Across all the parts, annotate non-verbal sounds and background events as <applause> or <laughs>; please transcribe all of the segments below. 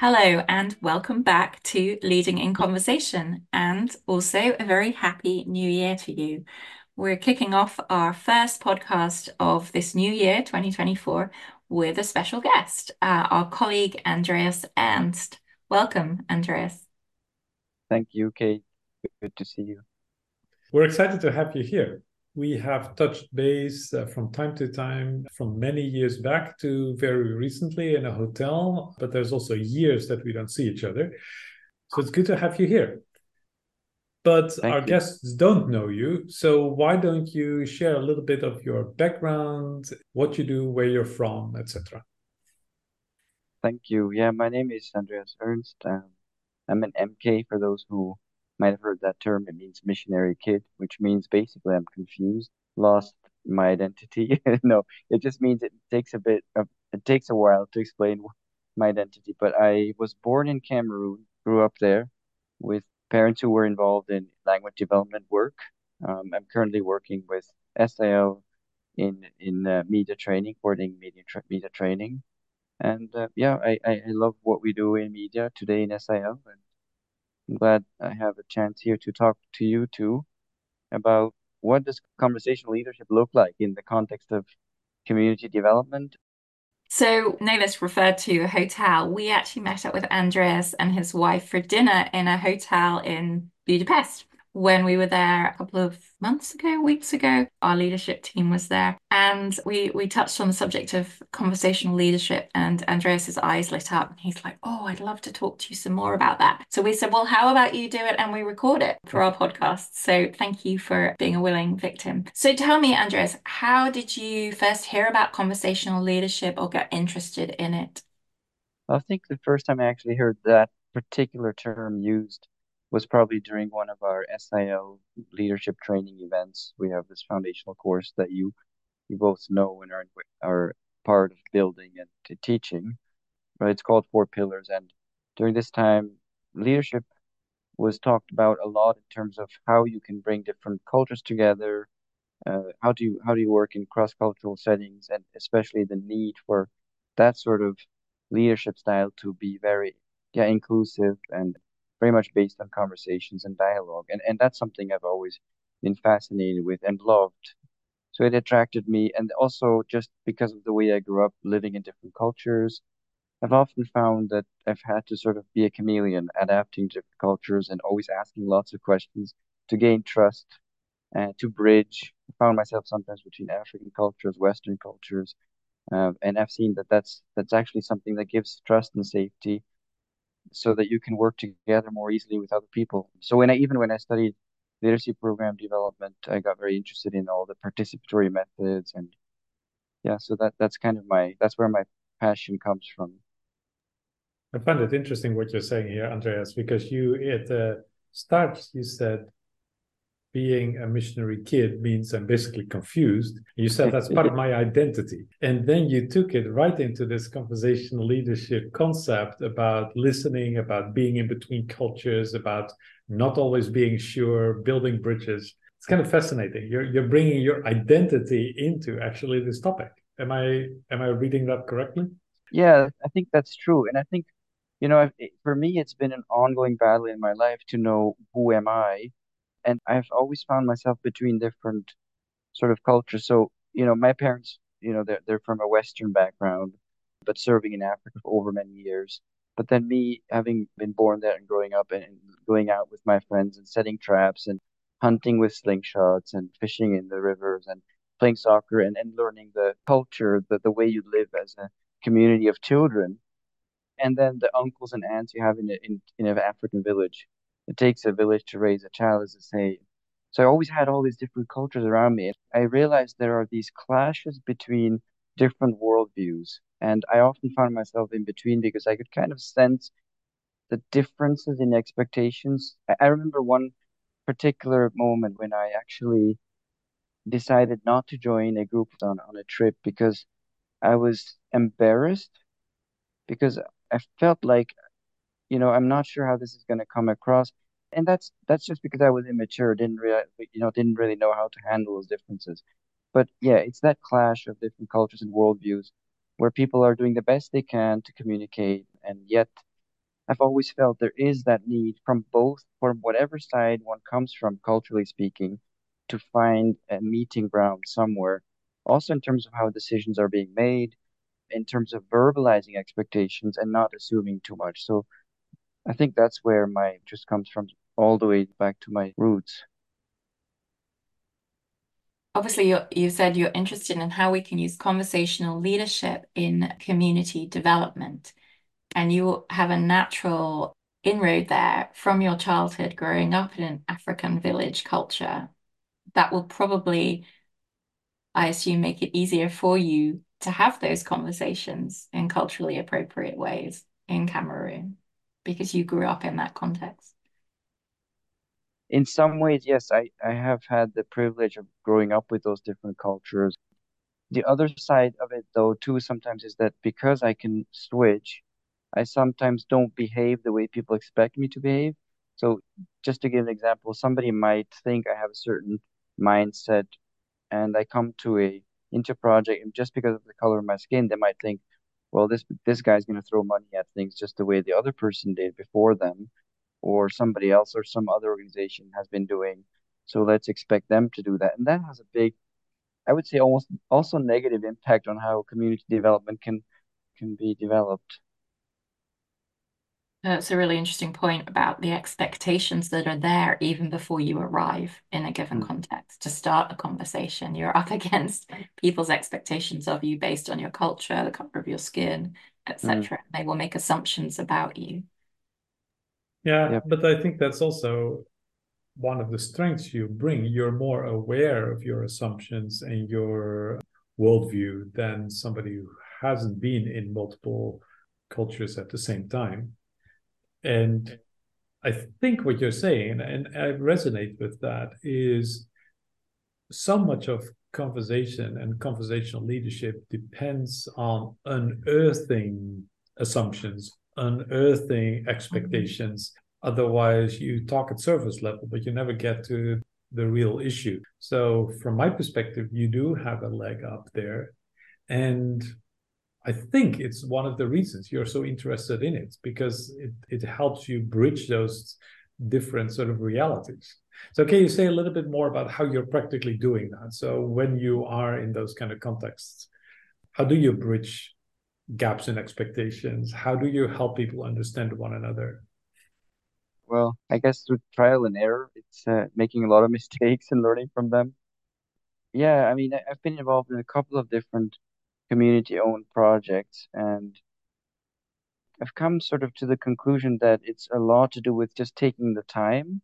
Hello, and welcome back to Leading in Conversation, and also a very happy new year to you. We're kicking off our first podcast of this new year, 2024, with a special guest, uh, our colleague Andreas Ernst. Welcome, Andreas. Thank you, Kate. Good to see you. We're excited to have you here. We have touched base uh, from time to time, from many years back to very recently in a hotel, but there's also years that we don't see each other. So it's good to have you here. But Thank our you. guests don't know you. So why don't you share a little bit of your background, what you do, where you're from, etc.? Thank you. Yeah, my name is Andreas Ernst. Um, I'm an MK for those who might have heard that term. It means missionary kid, which means basically I'm confused, lost my identity. <laughs> no, it just means it takes a bit of, it takes a while to explain <laughs> my identity. But I was born in Cameroon, grew up there with parents who were involved in language development work. Um, I'm currently working with SIL in in uh, media training, coordinating media tra media training. And uh, yeah, I, I, I love what we do in media today in SIL. And I'm glad I have a chance here to talk to you too about what does conversational leadership look like in the context of community development. So, Nelis referred to a hotel. We actually met up with Andreas and his wife for dinner in a hotel in Budapest when we were there a couple of months ago, weeks ago, our leadership team was there, and we we touched on the subject of conversational leadership. And Andreas's eyes lit up, and he's like, "Oh, I'd love to talk to you some more about that." So we said, "Well, how about you do it and we record it for our podcast?" So thank you for being a willing victim. So tell me, Andreas, how did you first hear about conversational leadership or get interested in it? I think the first time I actually heard that particular term used was probably during one of our SIL leadership training events. We have this foundational course that you you both know and are are part of building and teaching. Right? It's called Four Pillars, and during this time, leadership was talked about a lot in terms of how you can bring different cultures together. Uh, how do you how do you work in cross cultural settings, and especially the need for that sort of leadership style to be very yeah inclusive and very much based on conversations and dialogue. And, and that's something I've always been fascinated with and loved. So it attracted me. And also just because of the way I grew up living in different cultures, I've often found that I've had to sort of be a chameleon, adapting to different cultures and always asking lots of questions to gain trust and to bridge. I found myself sometimes between African cultures, Western cultures, uh, and I've seen that that's that's actually something that gives trust and safety so that you can work together more easily with other people. So when I even when I studied literacy program development, I got very interested in all the participatory methods and yeah, so that that's kind of my that's where my passion comes from. I find it interesting what you're saying here, Andreas, because you at the start you said being a missionary kid means I'm basically confused. You said that's part of my <laughs> identity. And then you took it right into this conversational leadership concept about listening, about being in between cultures, about not always being sure, building bridges. It's kind of fascinating. You're you're bringing your identity into actually this topic. Am I am I reading that correctly? Yeah, I think that's true. And I think, you know, for me, it's been an ongoing battle in my life to know who am I and I've always found myself between different sort of cultures. So, you know, my parents, you know, they're they're from a Western background, but serving in Africa for over many years. But then me having been born there and growing up and going out with my friends and setting traps and hunting with slingshots and fishing in the rivers and playing soccer and, and learning the culture, the, the way you live as a community of children. And then the uncles and aunts you have in a, in, in an African village it takes a village to raise a child, as they say. So I always had all these different cultures around me. I realized there are these clashes between different worldviews. And I often found myself in between because I could kind of sense the differences in expectations. I remember one particular moment when I actually decided not to join a group on, on a trip because I was embarrassed because I felt like you know, I'm not sure how this is going to come across. And that's that's just because I was immature, didn't really, you know, didn't really know how to handle those differences. But yeah, it's that clash of different cultures and worldviews where people are doing the best they can to communicate, and yet I've always felt there is that need from both, from whatever side one comes from, culturally speaking, to find a meeting ground somewhere. Also, in terms of how decisions are being made, in terms of verbalizing expectations and not assuming too much. So I think that's where my interest comes from, all the way back to my roots. Obviously, you, you said you're interested in how we can use conversational leadership in community development, and you have a natural inroad there from your childhood growing up in an African village culture. That will probably, I assume, make it easier for you to have those conversations in culturally appropriate ways in Cameroon because you grew up in that context. In some ways, yes, I, I have had the privilege of growing up with those different cultures. The other side of it, though, too, sometimes is that because I can switch, I sometimes don't behave the way people expect me to behave. So, just to give an example, somebody might think I have a certain mindset, and I come to a into project, and just because of the color of my skin, they might think, well, this this guy's going to throw money at things just the way the other person did before them, or somebody else or some other organization has been doing. So let's expect them to do that, and that has a big, I would say, almost also negative impact on how community development can can be developed. That's a really interesting point about the expectations that are there even before you arrive in a given Mm. context. To start a conversation, you're up <laughs> against people's expectations of you based on your culture, the color of your skin, Mm. etc. They will make assumptions about you. Yeah, but I think that's also one of the strengths you bring. You're more aware of your assumptions and your worldview than somebody who hasn't been in multiple cultures at the same time. And I think what you're saying, and I resonate with that, is so much of conversation and conversational leadership depends on unearthing assumptions, unearthing mm-hmm. expectations. Otherwise, you talk at surface level, but you never get to the real issue. So, from my perspective, you do have a leg up there. And I think it's one of the reasons you're so interested in it because it, it helps you bridge those different sort of realities. So, can you say a little bit more about how you're practically doing that? So, when you are in those kind of contexts, how do you bridge gaps in expectations? How do you help people understand one another? Well, I guess through trial and error, it's uh, making a lot of <laughs> mistakes and learning from them. Yeah, I mean, I've been involved in a couple of different community-owned projects, and I've come sort of to the conclusion that it's a lot to do with just taking the time.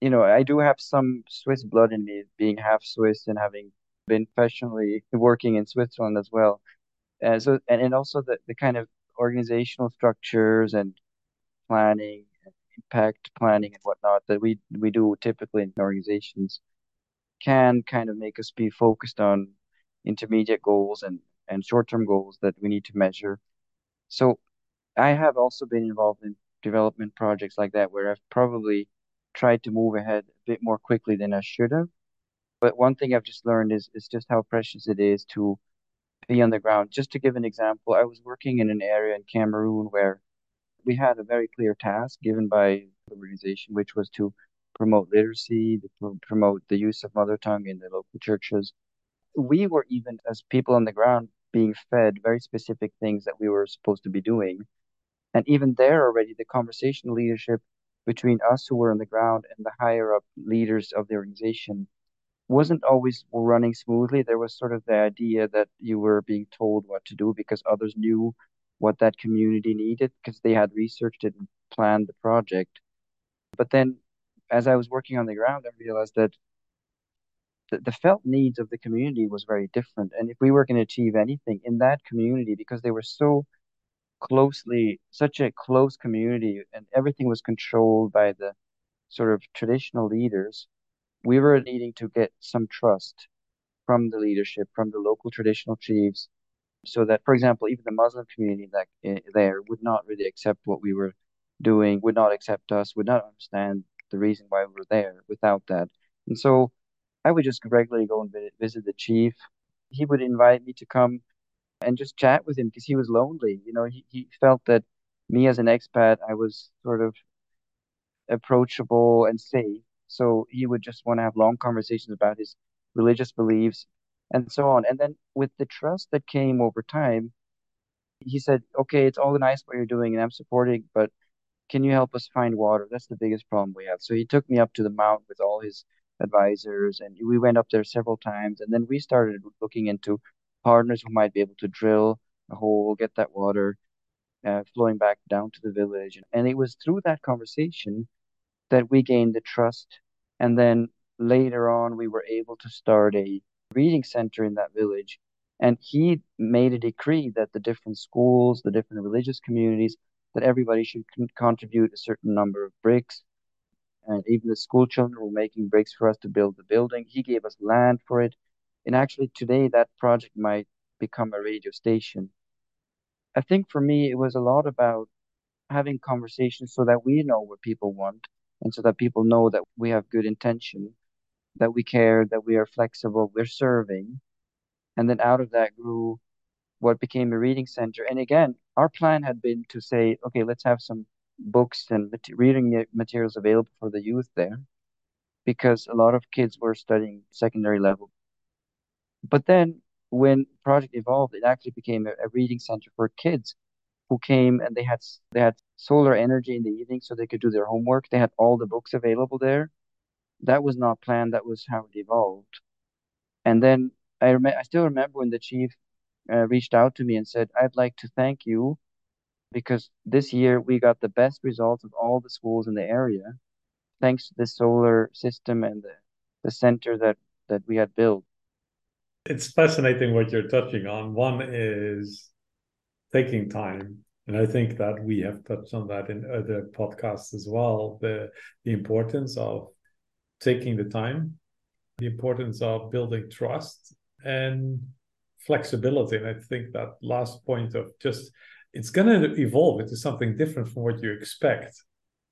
You know, I do have some Swiss blood in me, being half Swiss and having been professionally working in Switzerland as well. Uh, so, and, and also the, the kind of organizational structures and planning, impact planning and whatnot that we we do typically in organizations can kind of make us be focused on intermediate goals and and short-term goals that we need to measure. So I have also been involved in development projects like that where I've probably tried to move ahead a bit more quickly than I should have. But one thing I've just learned is is just how precious it is to be on the ground. Just to give an example, I was working in an area in Cameroon where we had a very clear task given by the organization, which was to promote literacy, to promote the use of mother tongue in the local churches. We were even, as people on the ground, being fed very specific things that we were supposed to be doing. And even there already, the conversation leadership between us who were on the ground and the higher up leaders of the organization wasn't always running smoothly. There was sort of the idea that you were being told what to do because others knew what that community needed because they had researched it and planned the project. But then as I was working on the ground, I realized that the, the felt needs of the community was very different. And if we were going to achieve anything in that community, because they were so closely, such a close community, and everything was controlled by the sort of traditional leaders, we were needing to get some trust from the leadership, from the local traditional chiefs, so that, for example, even the Muslim community that uh, there would not really accept what we were doing, would not accept us, would not understand the reason why we were there without that. And so I would just regularly go and visit the chief. He would invite me to come and just chat with him because he was lonely. You know, he, he felt that me as an expat, I was sort of approachable and safe. So he would just want to have long conversations about his religious beliefs and so on. And then with the trust that came over time, he said, okay, it's all nice what you're doing and I'm supporting, but can you help us find water? That's the biggest problem we have. So he took me up to the mountain with all his advisors and we went up there several times. And then we started looking into partners who might be able to drill a hole, get that water uh, flowing back down to the village. And it was through that conversation that we gained the trust. And then later on, we were able to start a reading center in that village. And he made a decree that the different schools, the different religious communities, that everybody should con- contribute a certain number of bricks. And even the school children were making bricks for us to build the building. He gave us land for it. And actually, today, that project might become a radio station. I think for me, it was a lot about having conversations so that we know what people want and so that people know that we have good intention, that we care, that we are flexible, we're serving. And then out of that grew what became a reading center. And again, our plan had been to say, okay, let's have some books and mat- reading materials available for the youth there because a lot of kids were studying secondary level. But then when project evolved, it actually became a, a reading center for kids who came and they had they had solar energy in the evening so they could do their homework. They had all the books available there. That was not planned. That was how it evolved. And then I rem- I still remember when the chief uh, reached out to me and said, "I'd like to thank you because this year we got the best results of all the schools in the area, thanks to the solar system and the the center that that we had built." It's fascinating what you're touching on. One is taking time. And i think that we have touched on that in other podcasts as well the the importance of taking the time the importance of building trust and flexibility. And i think that last point of just it's going to evolve into something different from what you expect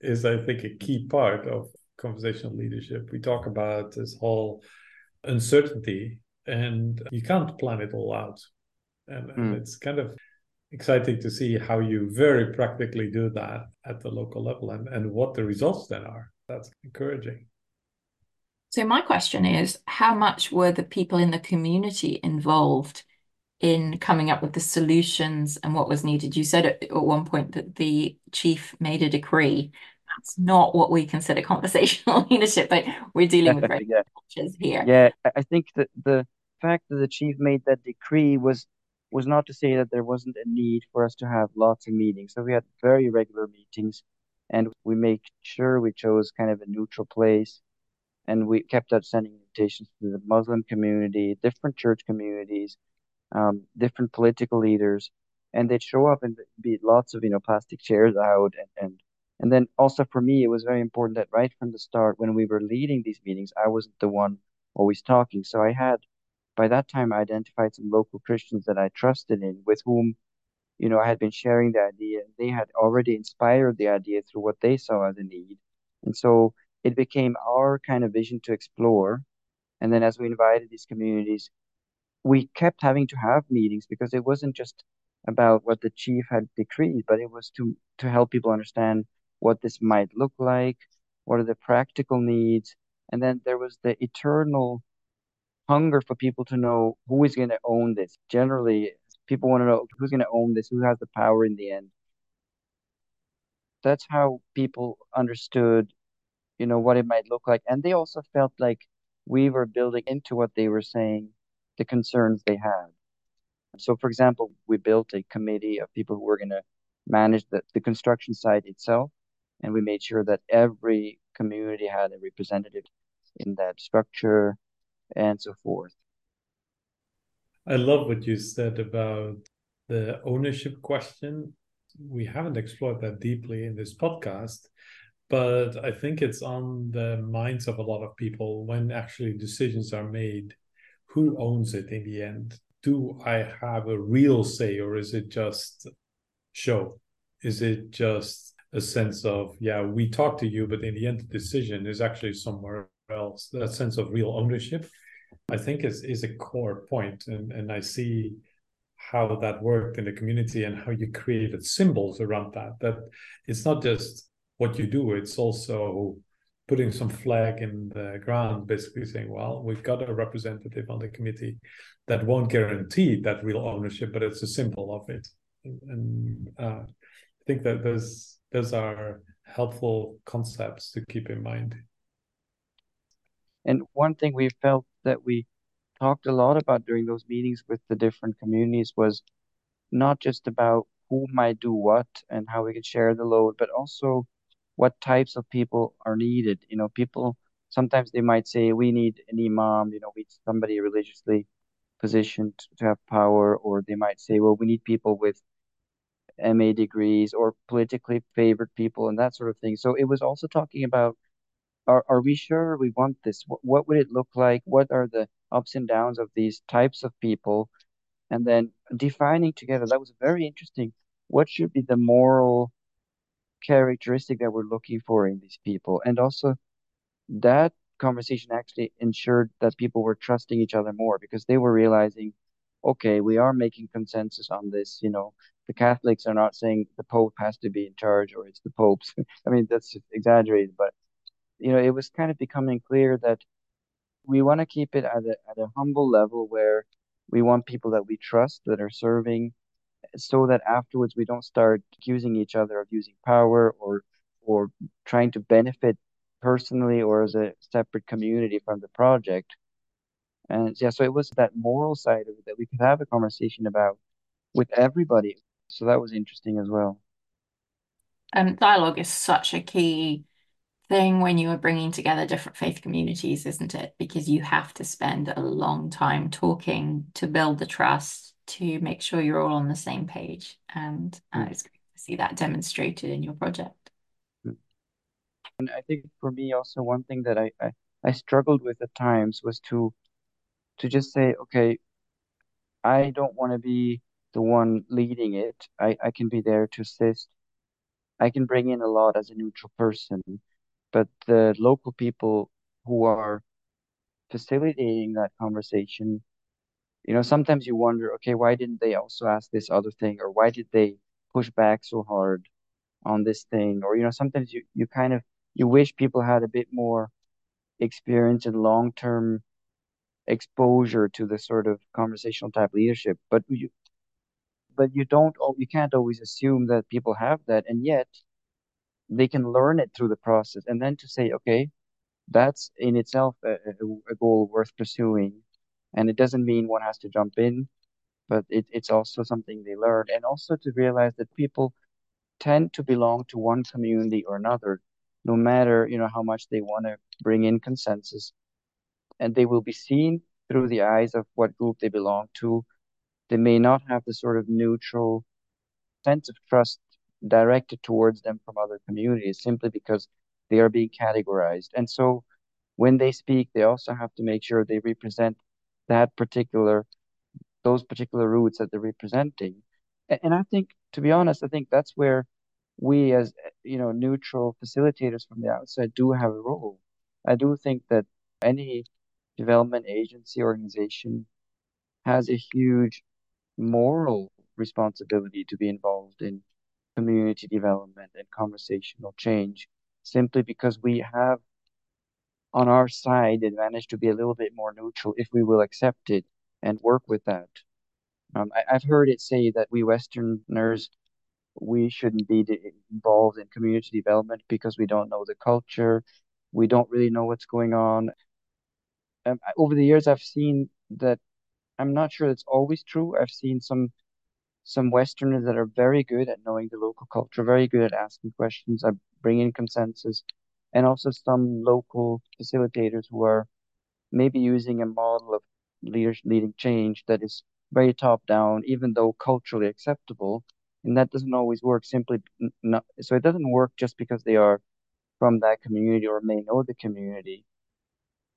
is i think a key part of conversational leadership. We talk about this whole uncertainty and you can't plan it all out. And, and mm. it's kind of exciting to see how you very practically do that at the local level and, and what the results then are. That's encouraging. So, my question is how much were the people in the community involved in coming up with the solutions and what was needed? You said at, at one point that the chief made a decree. That's not what we consider <laughs> conversational leadership, but we're dealing with <laughs> very yeah. cultures here. Yeah, I think that the fact that the chief made that decree was was not to say that there wasn't a need for us to have lots of meetings. So we had very regular meetings and we made sure we chose kind of a neutral place and we kept out sending invitations to the Muslim community, different church communities, um, different political leaders, and they'd show up and be lots of you know plastic chairs out and, and and then also for me it was very important that right from the start when we were leading these meetings I wasn't the one always talking, so I had by that time, I identified some local Christians that I trusted in, with whom, you know, I had been sharing the idea. They had already inspired the idea through what they saw as a need. And so it became our kind of vision to explore. And then as we invited these communities, we kept having to have meetings because it wasn't just about what the chief had decreed, but it was to to help people understand what this might look like, what are the practical needs, and then there was the eternal hunger for people to know who is going to own this. Generally, people want to know who's going to own this, who has the power in the end. That's how people understood, you know, what it might look like. And they also felt like we were building into what they were saying, the concerns they had. So, for example, we built a committee of people who were going to manage the, the construction site itself. And we made sure that every community had a representative in that structure and so forth. I love what you said about the ownership question. We haven't explored that deeply in this podcast, but I think it's on the minds of a lot of people when actually decisions are made. Who owns it in the end? Do I have a real say or is it just show? Is it just a sense of, yeah, we talk to you, but in the end, the decision is actually somewhere else? That sense of real ownership I think is is a core point, and and I see how that worked in the community and how you created symbols around that. That it's not just what you do, it's also putting some flag in the ground, basically saying, well, we've got a representative on the committee that won't guarantee that real ownership, but it's a symbol of it. And, uh, I think that those those are helpful concepts to keep in mind. And one thing we felt that we talked a lot about during those meetings with the different communities was not just about who might do what and how we could share the load, but also what types of people are needed. You know, people sometimes they might say we need an imam, you know, we need somebody religiously positioned to have power, or they might say, well, we need people with MA degrees or politically favored people and that sort of thing. So it was also talking about are, are we sure we want this? What, what would it look like? What are the ups and downs of these types of people? And then defining together, that was very interesting. What should be the moral characteristic that we're looking for in these people? And also, that conversation actually ensured that people were trusting each other more because they were realizing, okay, we are making consensus on this. You know, the Catholics are not saying the Pope has to be in charge or it's the Pope's. <laughs> I mean, that's exaggerated, but you know, it was kind of becoming clear that we want to keep it at a at a humble level where we want people that we trust that are serving so that afterwards we don't start accusing each other of using power or or trying to benefit personally or as a separate community from the project. And yeah, so it was that moral side of it that we could have a conversation about with everybody. So that was interesting as well. and dialogue is such a key thing when you are bringing together different faith communities, isn't it? Because you have to spend a long time talking to build the trust, to make sure you're all on the same page. And uh, mm. it's great to see that demonstrated in your project. Mm. And I think for me also one thing that I, I, I struggled with at times was to to just say, okay, I don't want to be the one leading it. I, I can be there to assist. I can bring in a lot as a neutral person but the local people who are facilitating that conversation, you know, sometimes you wonder, okay, why didn't they also ask this other thing, or why did they push back so hard on this thing, or you know, sometimes you you kind of you wish people had a bit more experience and long term exposure to the sort of conversational type leadership, but you but you don't you can't always assume that people have that, and yet they can learn it through the process and then to say okay that's in itself a, a goal worth pursuing. And it doesn't mean one has to jump in but it, it's also something they learn. And also to realize that people tend to belong to one community or another no matter you know how much they want to bring in consensus. And they will be seen through the eyes of what group they belong to. They may not have the sort of neutral sense of trust directed towards them from other communities simply because they are being categorized. And so when they speak, they also have to make sure they represent that particular, those particular roots that they're representing. And I think, to be honest, I think that's where we as, you know, neutral facilitators from the outside do have a role. I do think that any development agency organization has a huge moral responsibility to be involved in community development and conversational change simply because we have on our side advantage to be a little bit more neutral if we will accept it and work with that. Um, I, have heard it say that we Westerners we shouldn't be involved in community development because we don't know the culture, we don't really know what's going on. Um, over the years, I've seen that. I'm not sure it's always true. I've seen some some Westerners that are very good at knowing the local culture, very good at asking questions, at bringing consensus, and also some local facilitators who are maybe using a model of leading change that is very top down, even though culturally acceptable. And that doesn't always work simply not, so it doesn't work just because they are from that community or may know the community.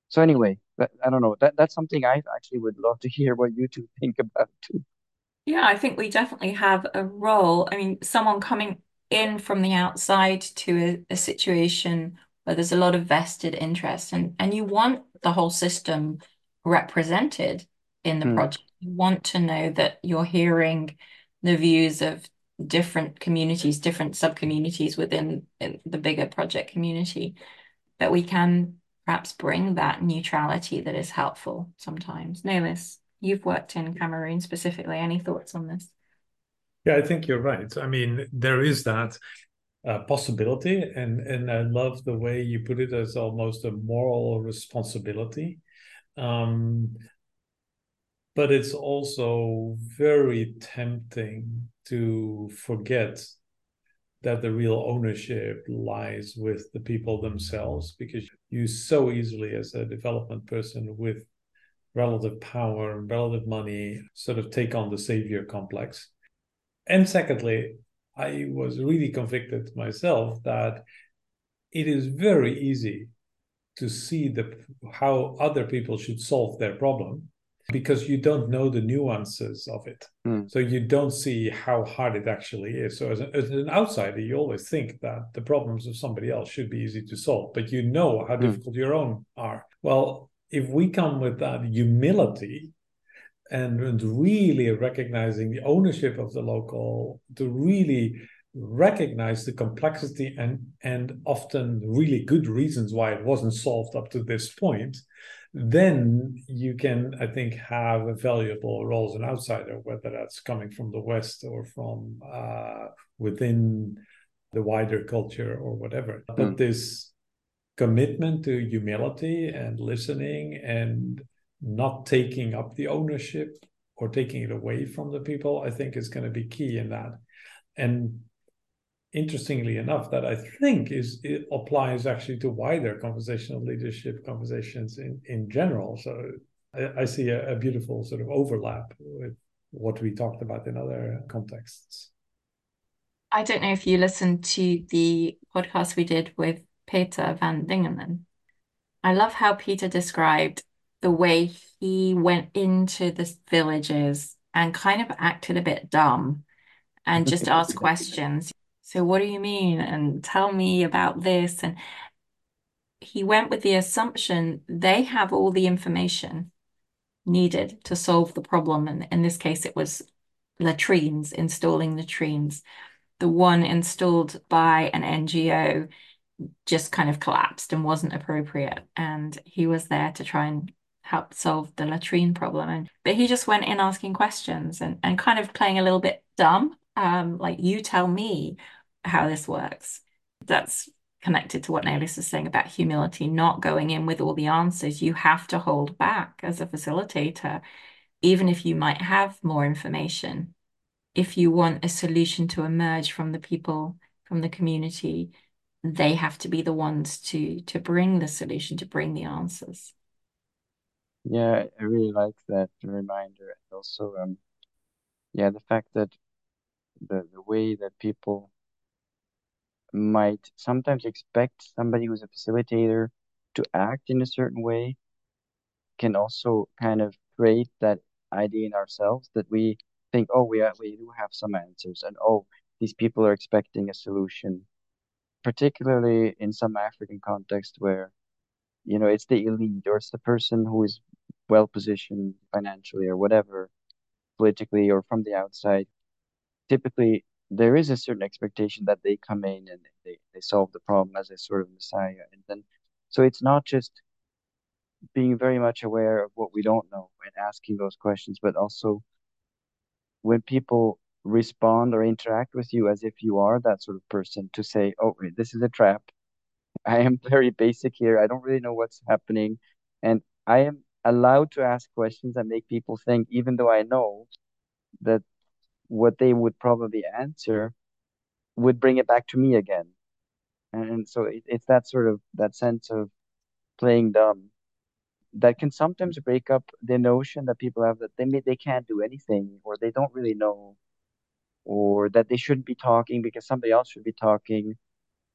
So anyway, that, I don't know. That that's something I actually would love to hear what you two <laughs> think about too. Yeah, I think we definitely have a role. I mean, someone coming in from the outside to a, a situation where there's a lot of vested interest and, and you want the whole system represented in the Hmm. project. You want to know that you're hearing the views of different communities, different sub-communities within the bigger project community. But we can perhaps bring that neutrality that is helpful sometimes. Nelis, you've worked in Cameroon specifically. Any thoughts on this? Yeah, I think you're right. I mean, there is that uh, possibility, and and I love the way you put it as almost a moral responsibility. Um, but it's also very tempting to forget that the real ownership lies with the people themselves because you so easily as a development person with relative power and relative money sort of take on the savior complex and secondly i was really convicted myself that it is very easy to see the how other people should solve their problem because you don't know the nuances of it. Mm. So you don't see how hard it actually is. So as, a, as, an outsider, you always think that the problems of somebody else should be easy to solve, but you know how mm. difficult your own are. Well, if we come with that humility and, and really recognizing the ownership of the local, to really recognize the complexity and and often really good reasons why it wasn't solved up to this point then you can, I think, have a valuable role as an outsider, whether that's coming from the West or from uh, within the wider culture or whatever. Mm. But this commitment to humility and listening and not taking up the ownership or taking it away from the people, I think is going to be key in that. And interestingly enough, that I think is it applies actually to wider conversational leadership conversations in, in general. So I, I see a, a beautiful sort of overlap with what we talked about in other contexts. I don't know if you listened to the podcast we did with Peter van Dingenen. I love how Peter described the way he went into the villages and kind of acted a bit dumb and just <laughs> asked questions so what do you mean? And tell me about this. And he went with the assumption they have all the information needed to solve the problem. And in this case, it was latrines, installing latrines. The one installed by an NGO just kind of collapsed and wasn't appropriate. And he was there to try and help solve the latrine problem. And but he just went in asking questions and, and kind of playing a little bit dumb. Um, like you tell me how this works. That's connected to what Nelis is saying about humility, not going in with all the answers. You have to hold back as a facilitator, even if you might have more information. If you want a solution to emerge from the people, from the community, they have to be the ones to to bring the solution, to bring the answers. Yeah, I really like that reminder. And also, um, yeah, the fact that the, the way that people might sometimes expect somebody who's a facilitator to act in a certain way can also kind of create that idea in ourselves that we think, oh, we, are, we do have some answers, and oh, these people are expecting a solution, particularly in some African context where, you know, it's the elite or it's the person who is well positioned financially or whatever, politically or from the outside. Typically, there is a certain expectation that they come in and they, they solve the problem as a sort of messiah and then so it's not just being very much aware of what we don't know and asking those questions but also when people respond or interact with you as if you are that sort of person to say oh this is a trap. <laughs> I am very basic here. I don't really know what's happening. And i am allowed to ask questions that make people think even though i know that what they would probably answer would bring it back to me again. And so it, it's that sort of that sense of playing dumb that can sometimes break up the notion that people have that they may, they can't do anything or they don't really know or that they shouldn't be talking because somebody else should be talking.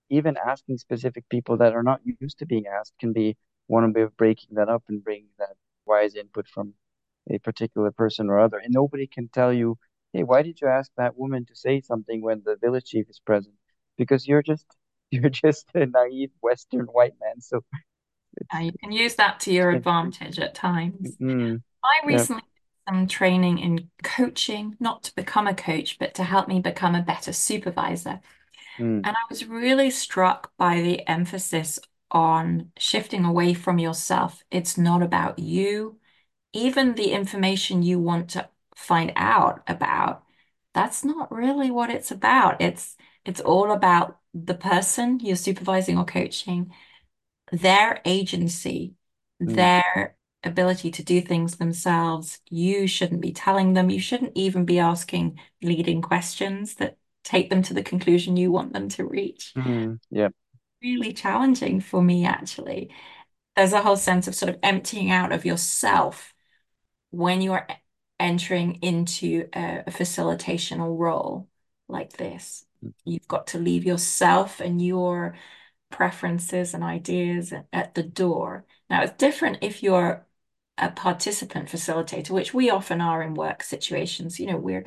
Even asking specific people that are not used to being asked can be one way of breaking that up and bringing that wise input from a particular person or other. And nobody can tell you hey, why did you ask that woman to say something when the village chief is present? Because you're just <laughs> you're just a naive Western white man. So you can use that to your <laughs> advantage at times. Mm, I recently some training in coaching, not to become a coach, but to help me become a better supervisor. Mm, And I was really struck by the emphasis on shifting away from yourself. It's not about you. Even the information you want to find out about, that's not really what it's about. It's it's all about the person you're supervising or coaching, their agency, mm, their ability to do things themselves. You shouldn't be telling them. You shouldn't even be asking leading questions that take them to the conclusion you want them to reach. mm, yeah. Really challenging for me, actually. There's a whole sense of sort of emptying out of yourself when you're entering into a, a facilitational role like this. You've got to leave yourself and your preferences and ideas at the door. Now, it's different if you're a participant facilitator, which we often are in work situations. You know, we're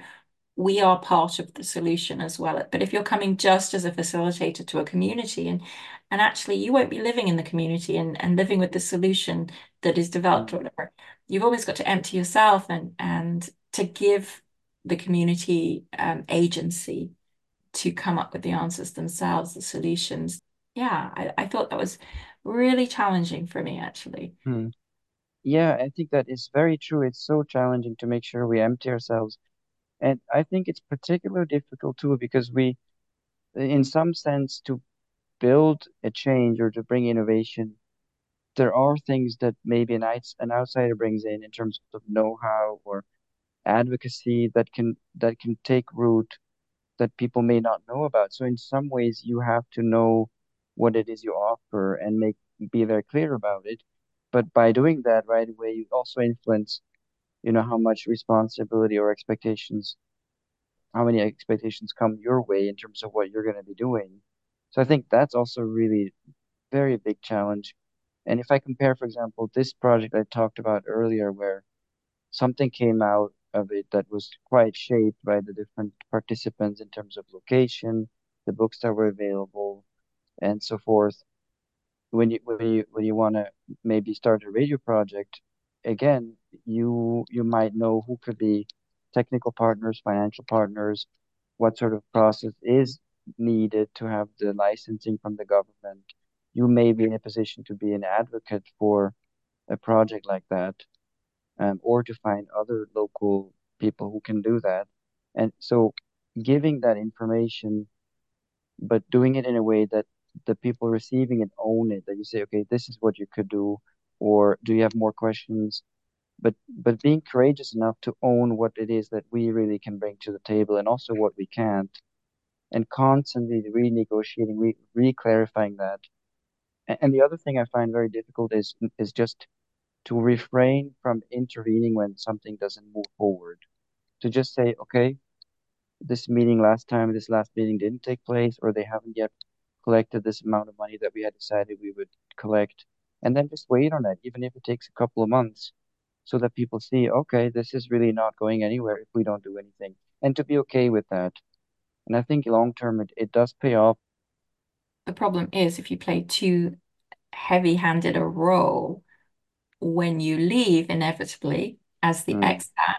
we are part of the solution as well. But if you're coming just as a facilitator to a community and and actually you won't be living in the community and, and living with the solution that is developed or whatever, you've always got to empty yourself and and to give the community um, agency to come up with the answers themselves, the solutions. Yeah, I, I thought that was really challenging for me actually. mm. Yeah, I think that is very true. It's so challenging to make sure we empty ourselves. And I think it's particularly difficult too because we, in some sense, to build a change or to bring innovation, there are things that maybe an, an outsider brings in in terms of know-how or advocacy that can that can take root that people may not know about. So in some ways, you have to know what it is you offer and make be very clear about it. But by doing that right away, you also influence, you know, how much responsibility or expectations, how many expectations come your way in terms of what you're going to be doing. So I think that's also really very big challenge. And if I compare, for example, this project I talked about earlier, where something came out of it that was quite shaped by the different participants in terms of location, the books that were available, and so forth. When you when you when you want to maybe start a radio project, again, you you might know who could be technical partners, financial partners, what sort of process is needed to have the licensing from the government. You may be in a position to be an advocate for a project like that um, or to find other local people who can do that. And so giving that information, but doing it in a way that the people receiving it own it, that you say, okay, this is what you could do, or do you have more questions? But but being courageous enough to own what it is that we really can bring to the table and also what we can't, and constantly renegotiating, re re-clarifying that. And, and the other thing I find very difficult is is just to refrain from intervening when something doesn't move forward. To just say, okay, this meeting last time, this last meeting didn't take place, or they haven't yet collected this amount of money that we had decided we would collect, and then just wait on it, even if it takes a couple of months, so that people see, okay, this is really not going anywhere if we don't do anything, and to be okay with that. And I think long term, it, it does pay off. The problem is if you play too heavy-handed a role, when you leave inevitably as the Mm, expat,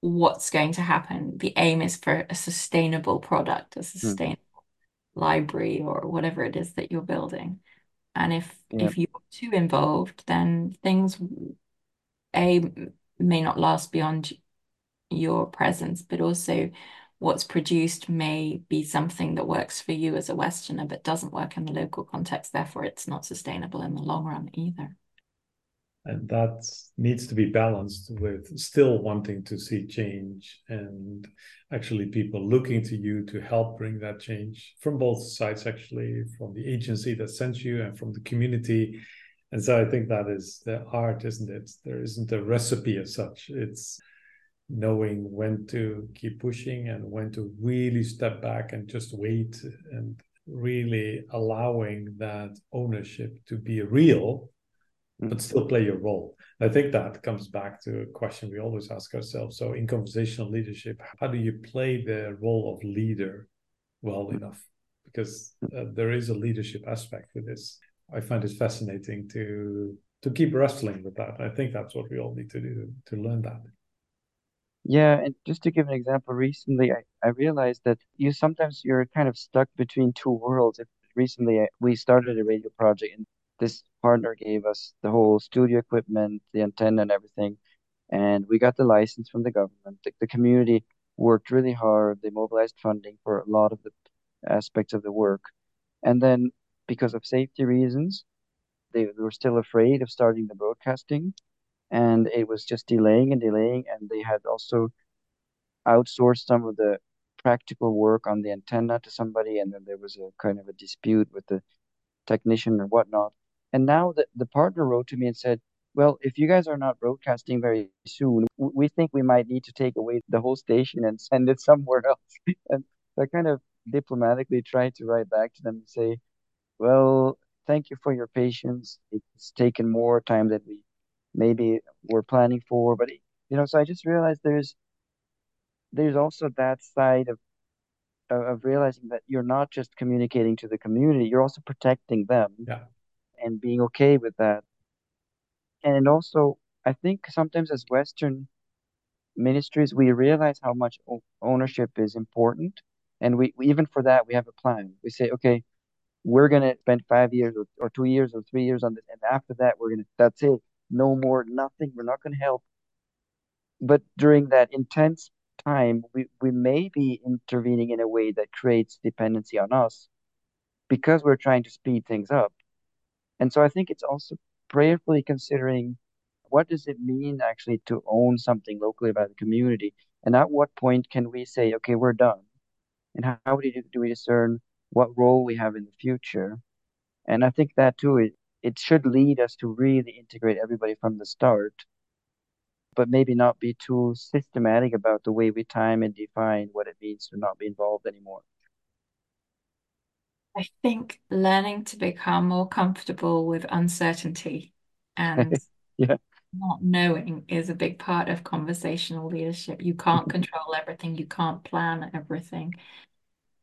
what's going to happen? The aim is for a sustainable product, a mm, sustainable library or whatever it is that you're building. And if yeah. if you're too involved, then things A may not last beyond your presence, but also what's produced may be something that works for you as a Westerner, but doesn't work in the local context. Therefore, it's not sustainable in the long run either. And that needs to be balanced with still wanting to see change and actually people looking to you to help bring that change from both sides, actually, from the agency that sends you and from the community. And so I think that is the art, isn't it? There isn't a recipe as such. It's knowing when to keep pushing and when to really step back and just wait and really allowing that ownership to be real but still play your role. I think that comes back to a question we always ask ourselves. So, in conversational leadership, how do you play the role of leader well enough? Because uh, there is a leadership aspect to this. I find it fascinating to to keep wrestling with that. I think that's what we all need to do to learn that. Yeah, and just to give an example, recently I, I realized that you sometimes you're kind of stuck between two worlds. If recently I, we started a radio project and this partner gave us the whole studio equipment, the antenna and everything, and we got the license from the government. The, the community worked really hard. They mobilized funding for a lot of the aspects of the work. And then because of safety reasons, they, were still afraid of starting the broadcasting and it was just delaying and delaying. And they had also outsourced some of the practical work on the antenna to somebody, and then there was a kind of a dispute with the technician or whatnot. And now the, the partner wrote to me and said, Well, if you guys are not broadcasting very soon, we think we might need to take away the whole station and <laughs> send it somewhere else. <laughs> and I kind of diplomatically tried to write back to them and say, Well, thank you for your patience. It's taken more time than we maybe were planning for, but you know, so I just realized there's there's also that side of of realizing that you're not just communicating to the community, you're also protecting them yeah. And being okay with that. And also, I think sometimes as Western ministries, we realize how much ownership is important. And we, even for that, we have a plan. We say, okay, we're going to spend five years or, or two years or three years on this. And after that, we're going to, that's it. No more, nothing. We're not going to help. But during that intense time, we, we may be intervening in a way that creates dependency on us because we're trying to speed things up. And so I think it's also prayerfully considering what does it mean actually to own something locally by the community? And at what point can we say, okay, we're done? And how, how do, do we discern what role we have in the future? And I think that too, it, it should lead us to really integrate everybody from the start but maybe not be too systematic about the way we time and define what it means to not be involved anymore. I think learning to become more comfortable with uncertainty and <laughs> yeah. not knowing is a big part of conversational leadership. You can't <laughs> control everything, you can't plan everything.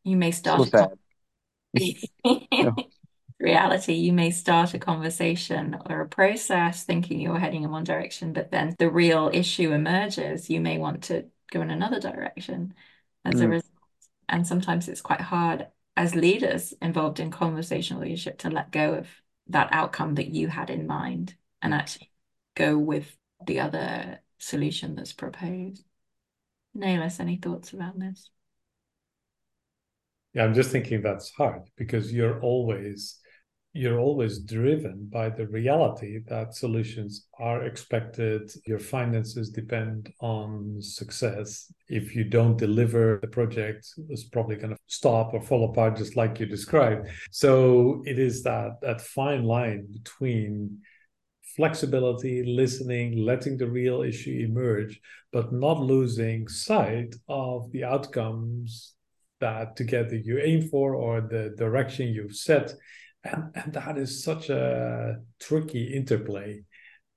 You may start so <laughs> no reality, you may start a conversation or a process thinking you're heading in one direction, but then the real issue emerges. You may want to go in another direction as mm. a result. And sometimes it's quite hard as leaders involved in conversational leadership to let go of that outcome that you had in mind and mm. actually go with the other solution that's proposed. Nelis, any thoughts around this? Yeah, I'm just thinking that's hard because you're always you're always driven by the reality that solutions are expected. Your finances depend on success. If you don't deliver, the project is probably going to stop or fall apart, just like you described. So it is that that fine line between flexibility, listening, letting the real issue emerge, but not losing sight of the outcomes that together you aim for or the direction you've set and and that is such a tricky interplay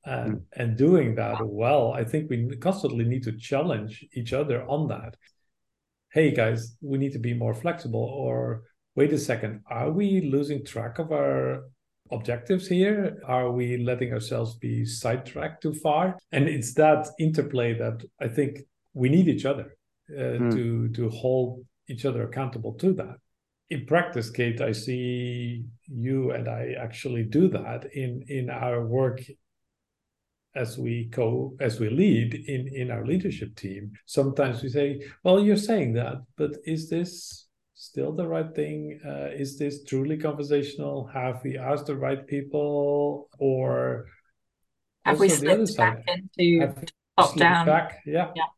and mm. and doing that well i think we constantly need to challenge each other on that hey guys we need to be more flexible or wait a second are we losing track of our objectives here are we letting ourselves be sidetracked too far and it's that interplay that i think we need each other uh, mm. to to hold each other accountable to that in practice, Kate, I see you and I actually do that in in our work as we co as we lead in in our leadership team. Sometimes we say, "Well, you're saying that, but is this still the right thing? Uh, is this truly conversational? Have we asked the right people, or have we slipped back into top down? Back? Yeah. yeah.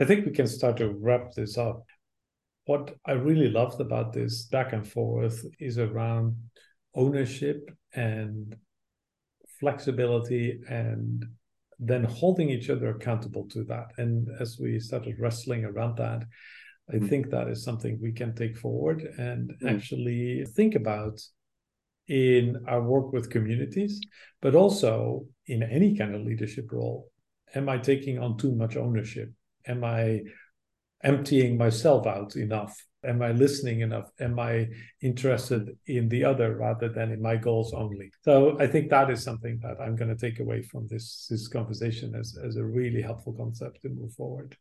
I think we can start to wrap this up. What I really loved about this back and forth is around ownership and flexibility and then holding each other accountable to that. And as we started wrestling around that, I mm. think that is something we can take forward and mm. actually think about in our work with communities, but also in any kind of leadership role. Am I taking on too much ownership? Am I emptying myself out enough? Am I listening enough? Am I interested in the other rather than in my goals only? So I think that is something that I'm going to take away from this this conversation as, as a really helpful concept to move forward.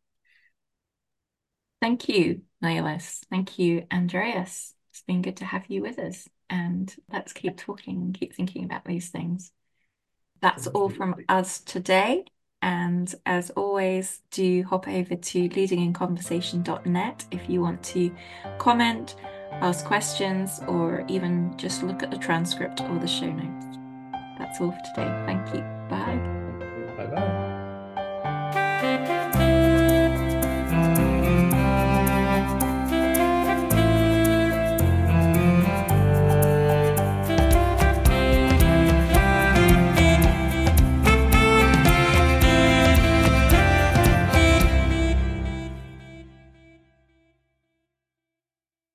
Thank you, Niels. Thank you, Andreas. It's been good to have you with us. And let's keep talking and keep thinking about these things. That's all from us today. And as always, do hop over to leadinginconversation.net if you want to comment, ask questions, or even just look at the transcript or the show notes. That's all for today. Thank you. Bye. Bye bye.